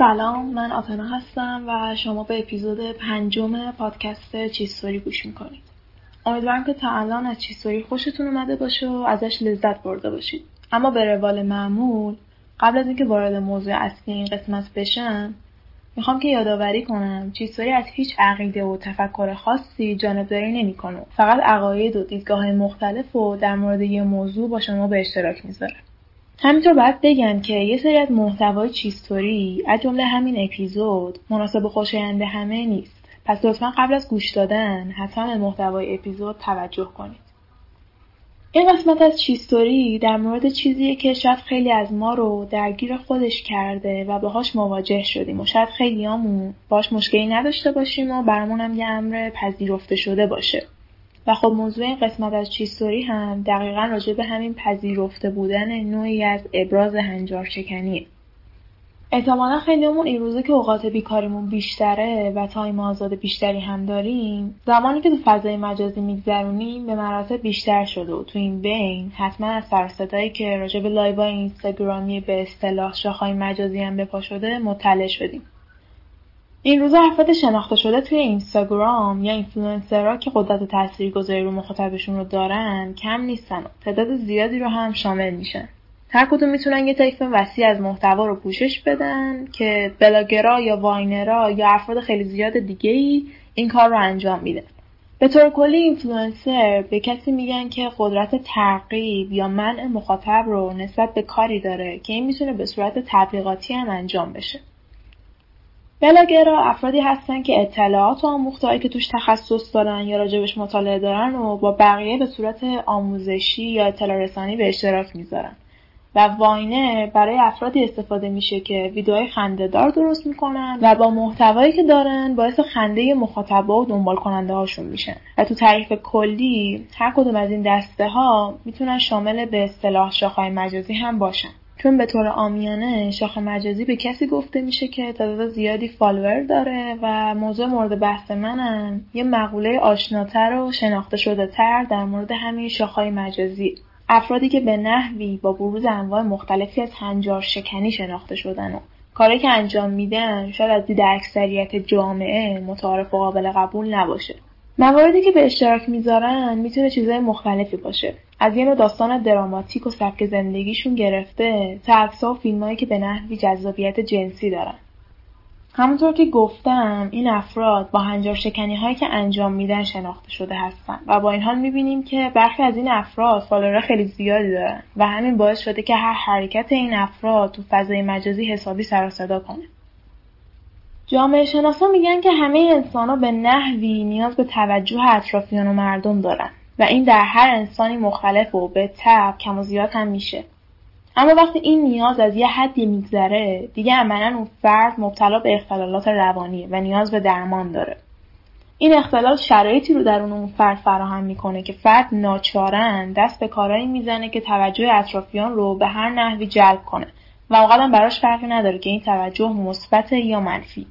من آتنا هستم و شما به اپیزود پنجم پادکست چیستوری گوش می‌کنید. امیدوارم که تا الان از چیستوری خوشتون اومده باشه و ازش لذت برده باشید. اما به روال معمول قبل از اینکه وارد موضوع اصلی این قسمت بشم می‌خوام که یادآوری کنم چیستوری از هیچ عقیده و تفکر خاصی جانبداری نمی‌کنه فقط عقاید و دیدگاه مختلف و در مورد یه موضوع با شما به اشتراک می‌ذاره همینطور باید بگم که یه سری از محتوای چیستوری از جمله همین اپیزود مناسب خوشایند همه نیست. پس لطفا قبل از گوش دادن حتما به محتوای اپیزود توجه کنید. این قسمت از چیستوری در مورد چیزیه که شاید خیلی از ما رو درگیر خودش کرده و باهاش مواجه شدیم و شاید خیلیامون باش مشکلی نداشته باشیم و برامون هم یه امر پذیرفته شده باشه. خب موضوع این قسمت از چیستوری هم دقیقا راجع به همین پذیرفته بودن نوعی از ابراز هنجار شکنیه. احتمالا خیلیمون این روزه که اوقات بیکاریمون بیشتره و time آزاد بیشتری هم داریم زمانی که تو فضای مجازی میگذرونیم به مراتب بیشتر شده و تو این بین حتما از سر و صدایی که راجع به لایوهای اینستاگرامی به اصطلاح شاخهای مجازی هم بپا شده مطلع شدیم این روزا افراد شناخته شده توی اینستاگرام یا اینفلوئنسرها که قدرت تاثیرگذاری رو مخاطبشون رو دارن کم نیستن و تعداد زیادی رو هم شامل میشن هر کدوم می‌تونن یه طیف وسیع از محتوا رو پوشش بدن که بلاگرا یا Viner ا یا افراد خیلی زیاد دیگه ای این کار رو انجام میده. به طور کلی اینفلوئنسر به کسی میگن که قدرت ترغیب یا منع مخاطب رو نسبت به کاری داره که این می‌تونه به صورت تبلیغاتی هم انجام بشه. بلاگرا افرادی هستن که اطلاعات و آموخته‌هایی که توش تخصص دارن یا راجبش مطالعه دارن و با بقیه به صورت آموزشی یا اطلاع رسانی به اشتراک می‌ذارن. و Viner برای افرادی استفاده میشه که ویدیوهای خنده‌دار درست می‌کنن و با محتوایی که دارن باعث خنده مخاطبا و دنبال کننده هاشون میشن. و تو تعریف کلی هر کدوم از این دسته ها می‌تونن شامل به اصطلاح شاخهای مجازی هم باشن. چون به طور عامیانه شاخ مجازی به کسی گفته میشه که تعداد زیادی فالوور داره و موضوع مورد بحث منم. یه مقوله آشناتر و شناخته شده تر در مورد همین شاخهای مجازی. افرادی که به نحوی با بروز انواع مختلفی از هنجار شکنی شناخته شدن و کاری که انجام میدن شاید از دید اکثریت جامعه متعارف و قابل قبول نباشه. مواردی که به اشتراک می‌ذارن می‌تونه چیزهای مختلفی باشه. از یه نوع داستان دراماتیک و سبک زندگیشون گرفته تا عکسها و فیلمهایی که به نحوی جذابیت جنسی دارن. همونطور که گفتم این افراد با هنجار شکنی هایی که انجام میدن شناخته شده هستن و با این حال می‌بینیم که برخی از این افراد فالوور خیلی زیادی دارن و همین باعث شده که هر حرکت این افراد تو فضای مجازی حسابی سر صدا کنه. جامعه شناسا میگن که همه انسان ها به نحوی نیاز به توجه اطرافیان و مردم دارن. و این در هر انسانی مختلف و به تب کم و زیاد هم میشه. اما وقتی این نیاز از یه حدی میگذره دیگه عملا اون فرد مبتلا به اختلالات روانیه و نیاز به درمان داره. این اختلال شرایطی رو در اون فرد فراهم می‌کنه که فرد ناچارن دست به کارایی می‌زنه که توجه اطرافیان رو به هر نحوی جلب کنه. و اوقات براش فرقی نداره که این توجه مثبت یا منفی.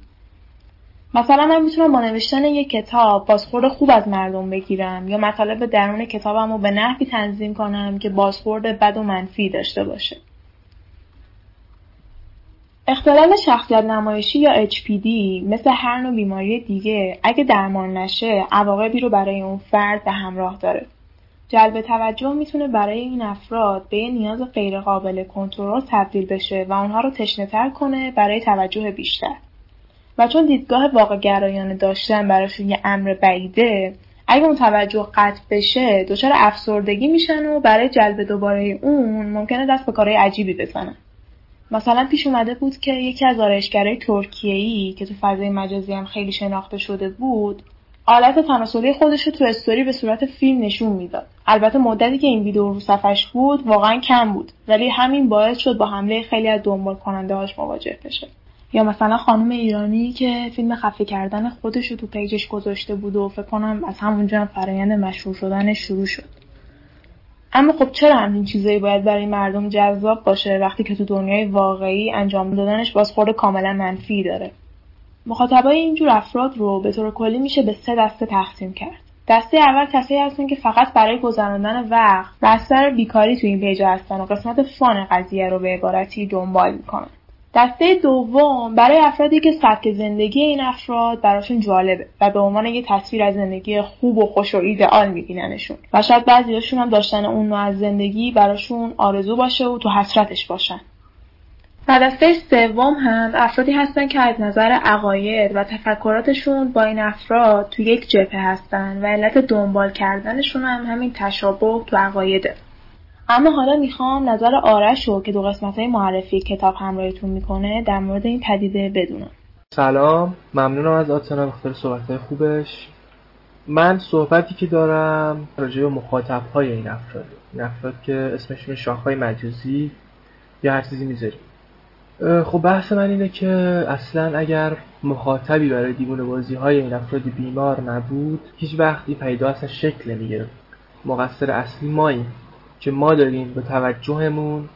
مثلا من می‌تونم با نوشتن یک کتاب بازخورد خوب از مردم بگیرم یا مطالب درون کتابم رو به نحوی تنظیم کنم که بازخورد بد و منفی داشته باشه. اختلال شخصیت نمایشی یا HPD مثل هر نوع بیماری دیگه اگه درمان نشه عواقبی رو برای اون فرد به همراه داره. جلب توجه می‌تونه برای این افراد به یه نیاز غیرقابل کنترل تبدیل بشه و اونها رو تشنه کنه برای توجه بیشتر. و چون دیدگاه واقع گرایانه داشتن براشون یه امر بعیده اگه اون توجه قطع بشه دچار افسردگی میشن و برای جلب دوباره اون ممکنه دست به کارهای عجیبی بزنن. مثلا پیش اومده بود که یکی از آرایشگرای ترکیه‌ای که تو فضای مجازی هم خیلی شناخته شده بود آلت تناسلی خودش رو تو استوری به صورت فیلم نشون می‌داد. البته مدتی که این ویدیو رو صفحش بود واقعا کم بود. ولی همین باعث شد با حمله خیلی از دنبال کننده هاش مواجه بشه. یا مثلا خانم ایرانی که فیلم خفه کردن خودش رو تو پیجش گذاشته بود و فکر کنم از همونجا هم فرایند مشهور شدن شروع شد. اما خب چرا همین چیزایی باید برای مردم جذاب باشه وقتی که تو دنیای واقعی انجام دادنش بازخورد کاملا منفی داره؟ مخاطبای اینجور افراد رو به طور کلی میشه به سه دسته تقسیم کرد. دسته اول کسایی هستن که فقط برای گذراندن وقت و بیکاری تو این پیجا هستن و قسمت فان قضیه رو به عبارتی دنبال می‌کنن. دسته دوم برای افرادی که سبک زندگی این افراد براشون جالبه و به عنوان یه تصویر از زندگی خوب و خوش و ایدئال میبیننشون. و شاید بعضیاشون هم داشتن اون نوع از زندگی براشون آرزو باشه و تو حسرتش باشن. و دسته سوم هم افرادی هستن که از نظر عقاید و تفکراتشون با این افراد تو یک جبهه هستن و علت دنبال کردنشون هم همین تشابه تو عقایده. اما حالا می‌خوام نظر آرش رو که دو قسمت های معرفی کتاب همراهتون می‌کنه در مورد این پدیده بدونم. سلام. ممنونم از آتنا بخاطر صحبت خوبش. من صحبتی که دارم راجع به مخاطب های این افراد. این افراد که اسمشون شاخهای مجازی یا هر چیزی می‌ذاریم. خب بحث من اینه که اصلا اگر مخاطبی برای دیوونه بازی های این افراد بیمار نبود هیچ وقتی پیدا اصلا شکل نمی‌گیره مقصر اصلی ماییم که ما داریم به توجهمون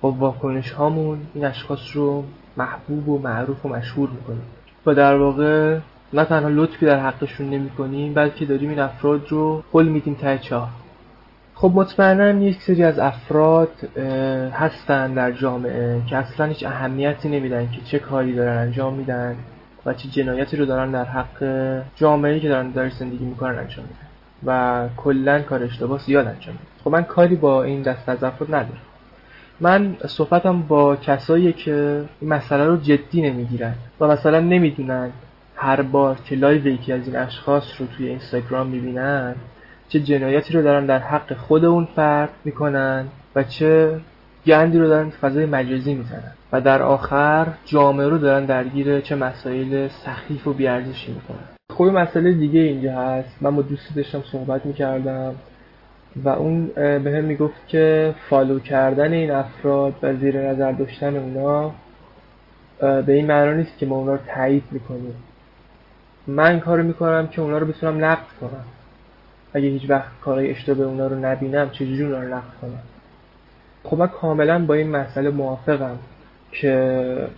با واکنش هامون این اشخاص رو محبوب و معروف و مشهور می‌کنیم. و در واقع نه تنها لطفی در حقشون نمی کنیم بلکه داریم این افراد رو قول میدیم ته چاه. خب مطمئنا یک سری از افراد هستن در جامعه که اصلا هیچ اهمیتی نمیدن که چه کاری دارن انجام میدن و چه جنایتی رو دارن در حق جامعه که دارن در زندگی می‌کنن انجام میدن. و کلا کار اشتباه زیاد انجام خب من کاری با این دست از افراد ندارم. من صحبتم با کسایی که این مسئله رو جدی نمی‌گیرن و مثلا نمی‌دونن هر بار که لایو یکی از این اشخاص رو توی اینستاگرام می‌بینن چه جنایتی رو دارن در حق خود اون فرد می‌کنن و چه گندی رو دارن فضای مجازی می‌زنن و در آخر جامعه رو دارن درگیر چه مسائل سخیف و بی‌ارزشی می‌کنن. خب مسئله دیگه اینجا هست. من با دوستی داشتم صحبت می‌کردم و اون بهم می‌گفت که follow کردن این افراد و زیر نظر داشتن اونا به این معنا نیست که ما اونا رو تایید می‌کنیم. من کارو می‌کنم که اونا رو بتونم نقد کنم. اگه هیچ وقت کارهای اشتباه اونا رو نبینم چجوری اونا رو نقد کنم؟ خب من کاملا با این مسئله موافقم که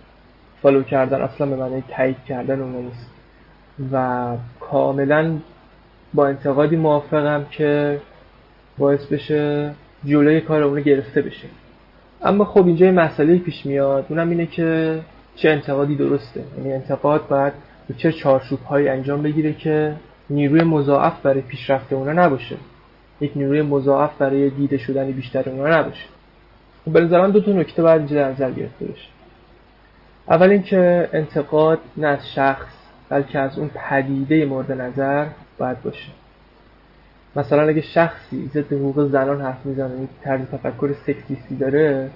follow کردن اصلا به معنی تایید کردن اونا نیست. و کاملا با انتقادی موافقم که باعث بشه جلوی کار اونو گرفته بشه. اما خب اینجا مسئله پیش میاد اونم اینه که چه انتقادی درسته. یعنی انتقاد باید به چه چارچوب هایی انجام بگیره که نیروی مضاعف برای پیشرفت اونا نباشه. یک نیروی مضاعف برای دیده شدن بیشتر اونا نباشه. به نظر دو تا نکته باید اینجا در نظر گرفته بشه. اول اینکه انتقاد نه از شخص بلکه از اون پدیده مورد نظر باید باشه. مثلا اگه شخصی ضد حقوق زنان حرف می‌زنه یک طرز تفکر سکسیستی داره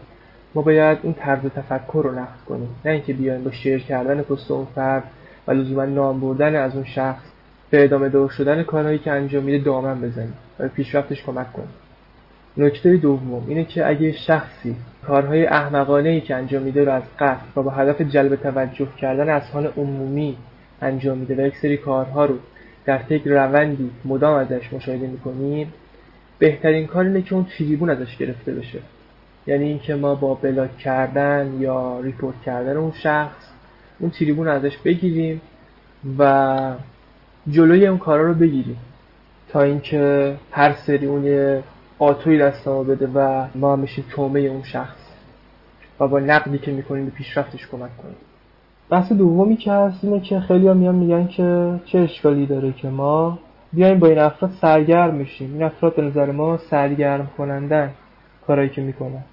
ما باید اون طرز تفکر رو نقد کنیم. نه اینکه بیایم با شیر کردن پست اون فرد و لزوما نام بردن از اون شخص به ادامه دار شدن کارهایی که انجام میده دامن بزنیم و پیشرفتش کمک کنیم. نکته دوم اینه که اگه شخصی کارهای احمقانه ای که انجام میده رو از قصد و با هدف جلب توجه کردن اذهان عمومی انجام میده و یک سری کارها رو در طی روندی مدام ازش مشاهده می‌کنیم بهترین کار اینه که اون تریبون ازش گرفته بشه. یعنی اینکه ما با بلاک کردن یا ریپورت کردن اون شخص اون تریبون ازش بگیریم و جلوی اون کارا رو بگیریم. تا اینکه هر سری اون یه آتوی دست ما بده و ما میشیم تومه اون شخص و با نقدی که می‌کنیم به پیشرفتش کمک کنیم. بحث دومی که هست اینه که خیلی ها میان میگن که چه اشکالی داره که ما بیایم با این افراد سرگرم میشیم این افراد به نظر ما سرگرم کنندن کارایی که می‌کنن.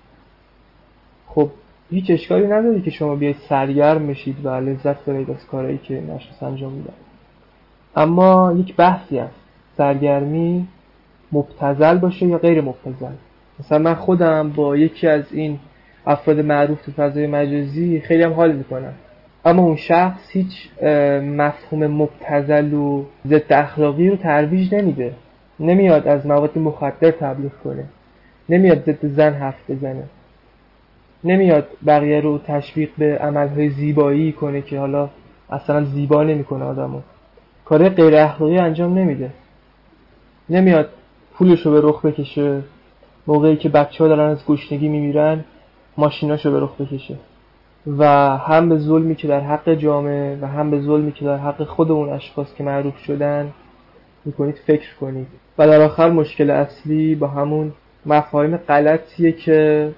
خب هیچ اشکالی نداره که شما بیاید سرگرم میشید و لذت ببرید از کارهایی که این انجام میدن اما یک بحثی هست. سرگرمی مبتزل باشه یا غیر مبتزل مثلا من خودم با یکی از این افراد معروف تو فضای مجازی خیلی هم حال می‌کنم. اما اون شخص هیچ مفهوم مبتزل و ضد اخلاقی رو ترویج نمیده. نمیاد از مواد مخدر تبلیغ کنه. نمیاد ضد زن حرف بزنه. نمیاد بقیه رو تشویق به عملهای زیبایی کنه که حالا اصلا زیبا نمی‌کنه آدمو. کار غیر اخلاقی انجام نمیده. نمیاد پولش رو به رخ بکشه. موقعی که بچه ها دارن از گشنگی میمیرن ماشیناشو به رخ بکشه. و هم به ظلمی که در حق جامعه و هم به ظلمی که در حق خود اون اشخاص که معروف شدن می‌کنید فکر کنید. و در آخر مشکل اصلی با همون مفاهیم غلطیه که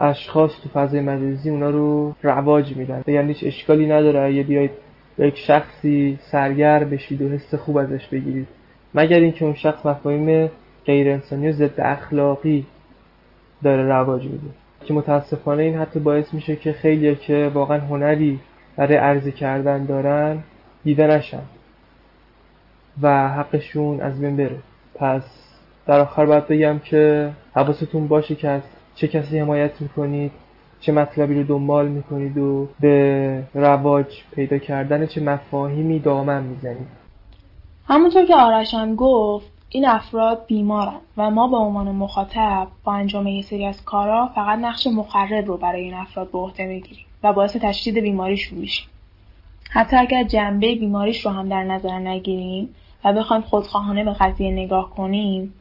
اشخاص تو فضای مجازی اونا رو رواج میدن. یعنی هیچ اشکالی نداره. اگه بیاید به یک شخصی سرگر بشید و حس خوب ازش بگیرید. مگر اینکه اون شخص مفاهیم غیر انسانی و ضد اخلاقی داره رواج میده. که متاسفانه این حتی باعث میشه که خیلی که واقعا هنری برای عرضه کردن دارن دیده نشن و حقشون از بین بره. پس در آخر باید بگم که حواستون باشه که از چه کسی حمایت می‌کنید چه مطلبی رو دنبال می‌کنید و به رواج پیدا کردن چه مفاهیمی دامن می‌زنید. همونطور که آرشان گفت این افراد بیمارن و ما به عنوان مخاطب با انجام یه سری از کارا فقط نقش مخرب رو برای این افراد به عهده بگیریم و باعث تشدید بیماریشون میشیم. حتی اگر جنبه بیماریش رو هم در نظر نگیریم و بخوایم خودخواهانه به قضیه نگاه کنیم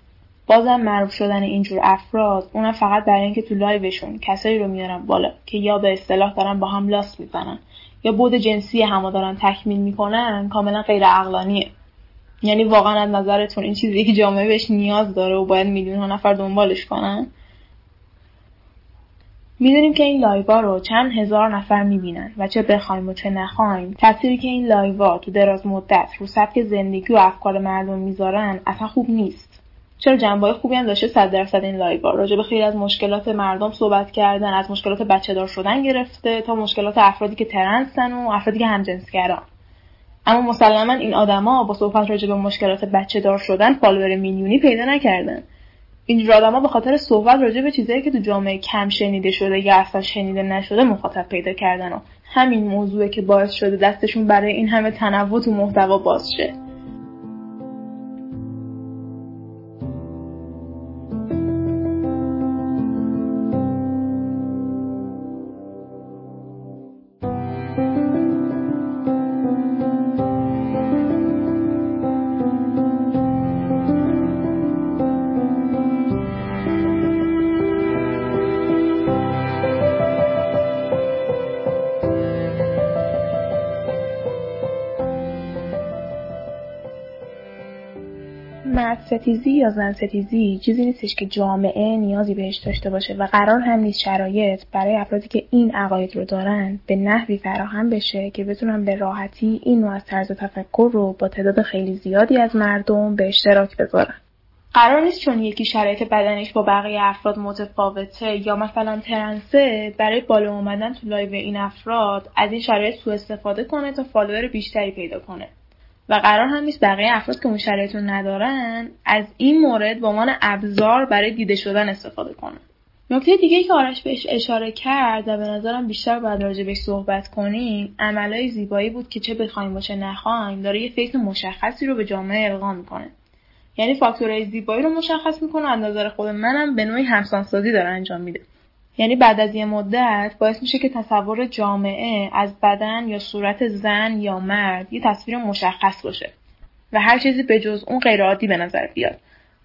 بازم معروف شدن اینجور افراد اونم فقط برای اینکه تو لایوشون کسایی رو میارن بالا که یا به اصطلاح دارن با هم لاس می‌زنن یا کمبود جنسی همو دارن تکمیل می‌کنن کاملا غیر عقلانیه یعنی واقعا از نظرتون این چیزی که جامعه بهش نیاز داره و باید میلیون ها نفر دنبالش کنن؟ می‌دونیم که این لایوا رو چند هزار نفر می‌بینن و چه بخوایم و چه نخوایم. تأثیری که این لایوا تو دراز مدت رو سبک زندگی و افکار مردم می‌ذارن اصلا خوب نیست. چرا جنبه خوبی هم داشته صد درصد این لایوا راجع به خیلی از مشکلات مردم صحبت کردن از مشکلات بچه دار شدن گرفته تا مشکلات افرادی که ترنسن و افرادی که همجنسگران. اما مسلما این آدما با صحبت راجع به مشکلات بچه دار شدن فالوور میلیونی پیدا نکردن. اینجور آدما به خاطر صحبت راجع به چیزایی که تو جامعه کم شنیده شده یا اصلا شنیده نشده مخاطب پیدا کردن. و همین موضوعه که باعث شده دستشون برای این همه تنوع تو محتوا باز شه. ستیزی یا زن ستیزی چیزی نیستش که جامعه نیازی بهش داشته باشه و قرار هم نیست شرایط برای افرادی که این عقاید رو دارن به نحوی فراهم بشه که بتونن به راحتی این نوع از طرز تفکر رو با تعداد خیلی زیادی از مردم به اشتراک بذارن. قرار نیست چون یکی شرایط بدنش با بقیه افراد متفاوته یا مثلا ترنسه برای بالا اومدن تو لایو این افراد از این شرایط سوء استفاده کنه تا follower بیشتری پیدا کنه. و قرار هم نیست بقیه افراد که اون شرایط رو ندارن از این مورد به عنوان ابزار برای دیده شدن استفاده کنن. نکته دیگه که آرش بهش اشاره کرد و به نظرم بیشتر باید راجع بهش صحبت کنیم عملای زیبایی بود که چه بخوایم چه نخوایم داره یه face مشخصی رو به جامعه القا می‌کنه. یعنی فاکتورهای زیبایی رو مشخص می‌کنه از نظر خود منم به نوعی همسانسازی داره انجام میده. یعنی بعد از یه مدت باعث میشه که تصور جامعه از بدن یا صورت زن یا مرد یه تصویر مشخص باشه و هر چیزی به جز اون غیر عادی به نظر بیاد.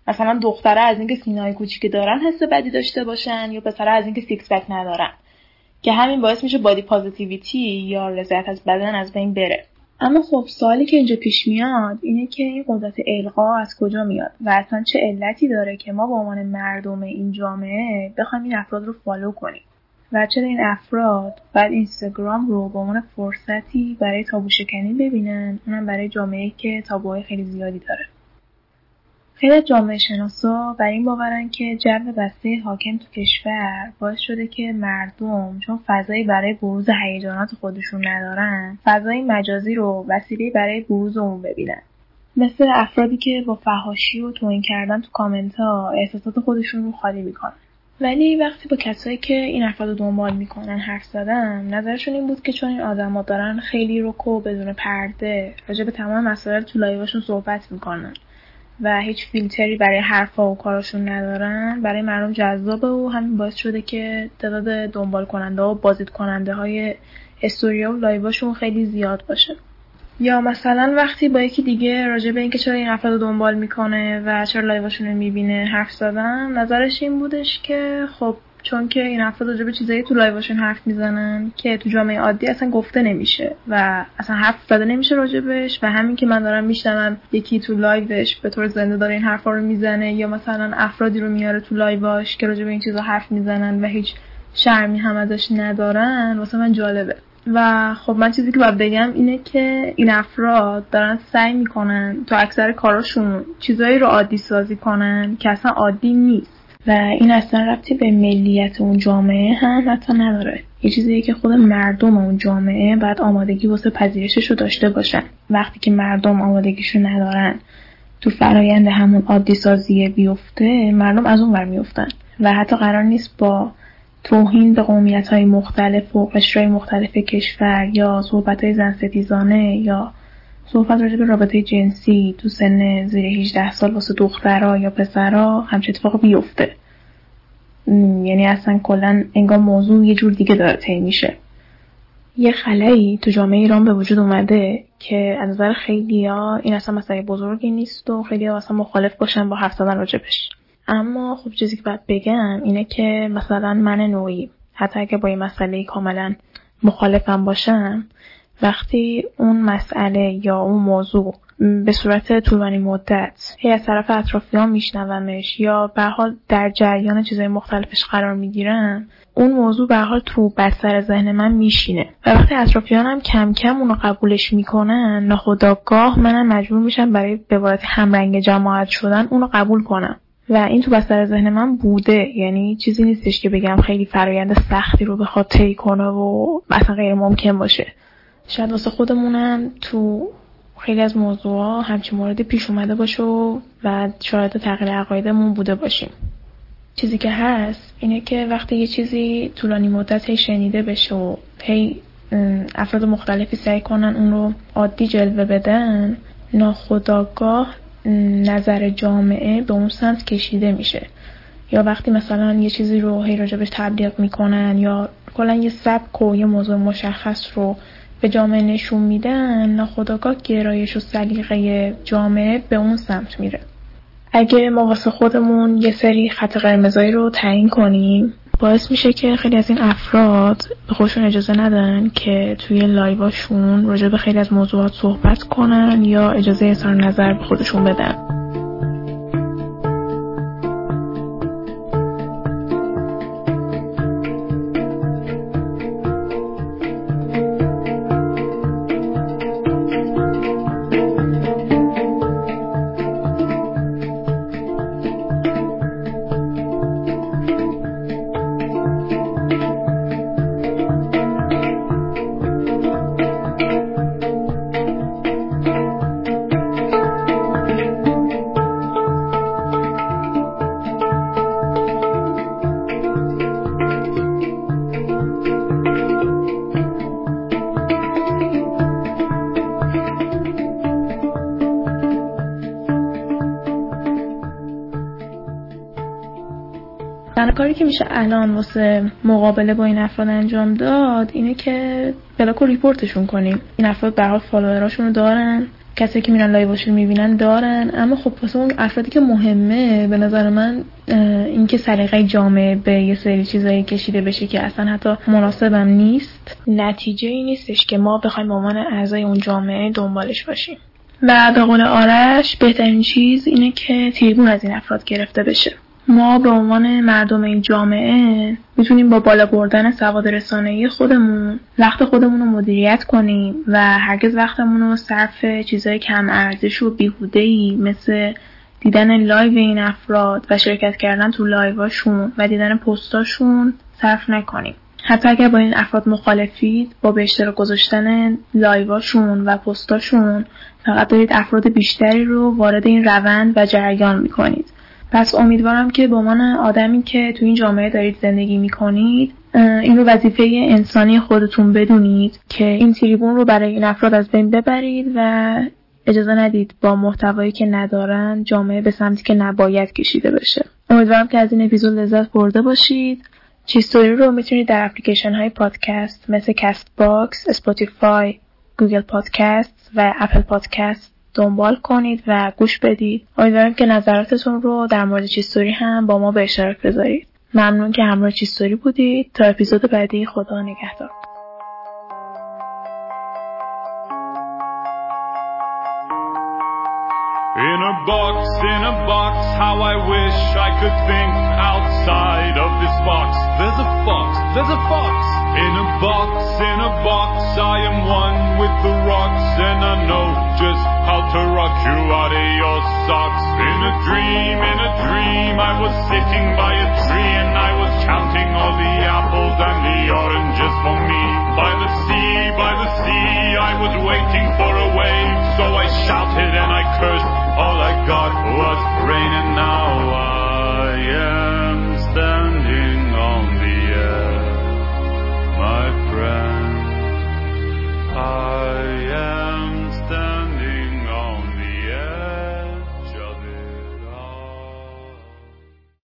مثلا دخترا از اینکه سینای کوچیکی دارن حس بدی داشته باشن یا پسرا از اینکه six pack ندارن. که همین باعث میشه body positivity یا رضایت از بدن از بین بره. اما خب سوالی که اینجا پیش میاد اینه که این قدرت القا از کجا میاد و اصلا چه علتی داره که ما به عنوان مردم این جامعه بخوایم این افراد رو follow کنیم و چرا این افراد باید اینستاگرام رو به عنوان فرصتی برای تابو شکنی ببینن؟ اونم برای جامعه که تابوهای خیلی زیادی داره. خیلی جامعه شناسا بر این باورن که جو بسته حاکم تو کشور باعث شده که مردم چون فضایی برای بروز هیجانات خودشون ندارن فضای مجازی رو وسیله برای بروز اون ببینن. مثل افرادی که با فهاشی و توهین کردن تو کامنت ها احساسات خودشون رو خالی می‌کنن. ولی وقتی با کسایی که این افراد رو دنبال می‌کنن حرف زدم نظرشون این بود که چون این آدما دارن خیلی رکو بدون پرده راجع به تمام مسائل تو لایواشون صحبت می‌کنن. و هیچ فیلتری برای حرفا و کاراشون ندارن. برای مردم جذابه و همین باعث شده که تعداد دنبال کننده و بازدید کننده های استوریا و لایواشون خیلی زیاد باشه. یا مثلا وقتی با یکی دیگه راجع به اینکه چرا این افرادو دنبال می‌کنه و چرا لایواشون رو می‌بینه حرف زدم نظرش این بودش که خب چون که این افراد راجع به چیزایی تو لایواشون حرف می‌زنن که تو جامعه عادی اصلا گفته نمیشه و اصلا حرف زده نمیشه راجبش و همین که من دارم میشنوم یکی تو لایوش به طور زنده داره این حرفا رو می‌زنه یا مثلا افرادی رو میاره تو لایواش که راجع به این چیزا حرف می‌زنن و هیچ شرمی هم ازش ندارن واسه من جالبه. و خب من چیزی که باید بگم اینه که این افراد دارن سعی می‌کنن تو اکثر کاراشون چیزایی رو عادی سازی کنن که اصلا عادی نیست. و این اصلا ربطی به ملیت اون جامعه هم حتی نداره. یه چیزیه که خود مردم اون جامعه باید آمادگی واسه پذیرشش رو داشته باشن. وقتی که مردم آمادگیشو ندارن تو فرایند همون عادی سازی بیفته مردم از اون ور میفتن و حتی قرار نیست با توهین به قومیت های مختلف و قشرهای مختلف کشور یا صحبت های زن ستیزانه یا صحبت راجع به رابطه جنسی تو سن زیر 18 سال واسه دخترها یا پسرها همچه اتفاق بیفته. یعنی اصلا کلا انگار موضوع یه جور دیگه داره طی میشه. یه خلایی تو جامعه ایران به وجود اومده که از نظر خیلی ها این اصلا مسئله بزرگی نیست و خیلی ها اصلا مخالف باشن با حرف زدن راجبش. اما خب چیزی که باید بگم اینه که مثلا من نوعی حتی اگه با این مسئله کاملا مخالفم باشم وقتی اون مسئله یا اون موضوع به صورت طولانی مدت هی از طرف اطرافیان میشنومش یا به حال در جریان چیزهای مختلفش قرار می‌گیرم اون موضوع به حال تو بستر ذهن من میشینه. و وقتی اطرافیانم کم کم اونو قبولش می‌کنن ناخداگاه منم مجبور میشم برای به عبارت همرنگ جماعت شدن اونو قبول کنم. و این تو بستر ذهن من بوده. یعنی چیزی نیستش که بگم خیلی فرایند سختی رو بخواد طی کنه و اصلا غیر ممکن باشه. شاید واسه خودمونم تو خیلی از موضوع همچین موردی پیش اومده باشه و شاید تغییر عقایدمون بوده باشیم. چیزی که هست اینه که وقتی یه چیزی طولانی مدت هی شنیده بشه و هی افراد مختلفی سعی کنن اون رو عادی جلوه بدن ناخداگاه نظر جامعه به اون سمت کشیده میشه. یا وقتی مثلا یه چیزی رو هی راجبش تبلیغ می‌کنن یا کلا یه سبک و یه موضوع مشخص رو به جامعه نشون میدن ناخداگاه گرایش و سلیقه جامعه به اون سمت میره. اگه ما واسه خودمون یه سری خط قرمزایی رو تعیین کنیم باعث میشه که خیلی از این افراد به خودشون اجازه ندن که توی لایواشون راجع به خیلی از موضوعات صحبت کنن یا اجازه اظهار نظر به خودشون بدن. کاری که میشه الان واسه مقابله با این افراد انجام داد اینه که بلاک ریپورتشون کنیم. این افراد به حال فالووراشون رو دارن کسی که میرن لایواشون می‌بینن دارن. اما خب واسه اون افرادی که مهمه به نظر من اینکه سلیقه جامعه به یه سری چیزایی کشیده بشه که اصلا حتی مناسبم نیست. نتیجه ای نیستش که ما بخوایم به عنوان اعضای اون جامعه دنبالش باشیم. و به قول آرش بهترین چیز اینه که تیرگون از این افراد گرفته بشه. ما به عنوان مردم این جامعه می‌تونیم با بالا بردن سواد رسانه‌ای خودمون وقت خودمون رو مدیریت کنیم و هرگز وقتمون رو صرف چیزای کم ارزش و بیهوده مثل دیدن لایو این افراد و شرکت کردن تو لایواشون و دیدن پستاشون صرف نکنیم. حتی اگر با این افراد مخالفید با به اشتراک گذاشتن لایواشون و پستاشون فقط دارید افراد بیشتری رو وارد این روند و جریان می‌کنید. پس امیدوارم که به عنوان آدمی که تو این جامعه دارید زندگی می‌کنید این رو وظیفه انسانی خودتون بدونید که این تریبون رو برای این افراد از بین ببرید و اجازه ندید با محتوایی که ندارن جامعه به سمتی که نباید کشیده بشه. امیدوارم که از این اپیزود لذت برده باشید. چیستوری رو می‌تونید در اپلیکیشن های پادکست مثل Castbox، Spotify، Google Podcast و Apple Podcast دنبال کنید و گوش بدید امیدوارم که نظراتتون رو در مورد چیستوری هم با ما به اشتراک بذارید ممنون که همراه چیستوری بودید تا اپیزود بعدی خدا نگهدار In a box, in a box, how I wish I could think outside of this box. There's a fox, there's a fox. In a box, box. I am one with the rocks, and I know just how to rock you out of your socks. In a dream, in a dream, I was sitting by a tree, and I was counting all the apples and the oranges for me. By the sea, by the sea, I was waiting for a wave, so I shouted and I cursed. All I got was rain, and now I am standing on the air, my friend heart.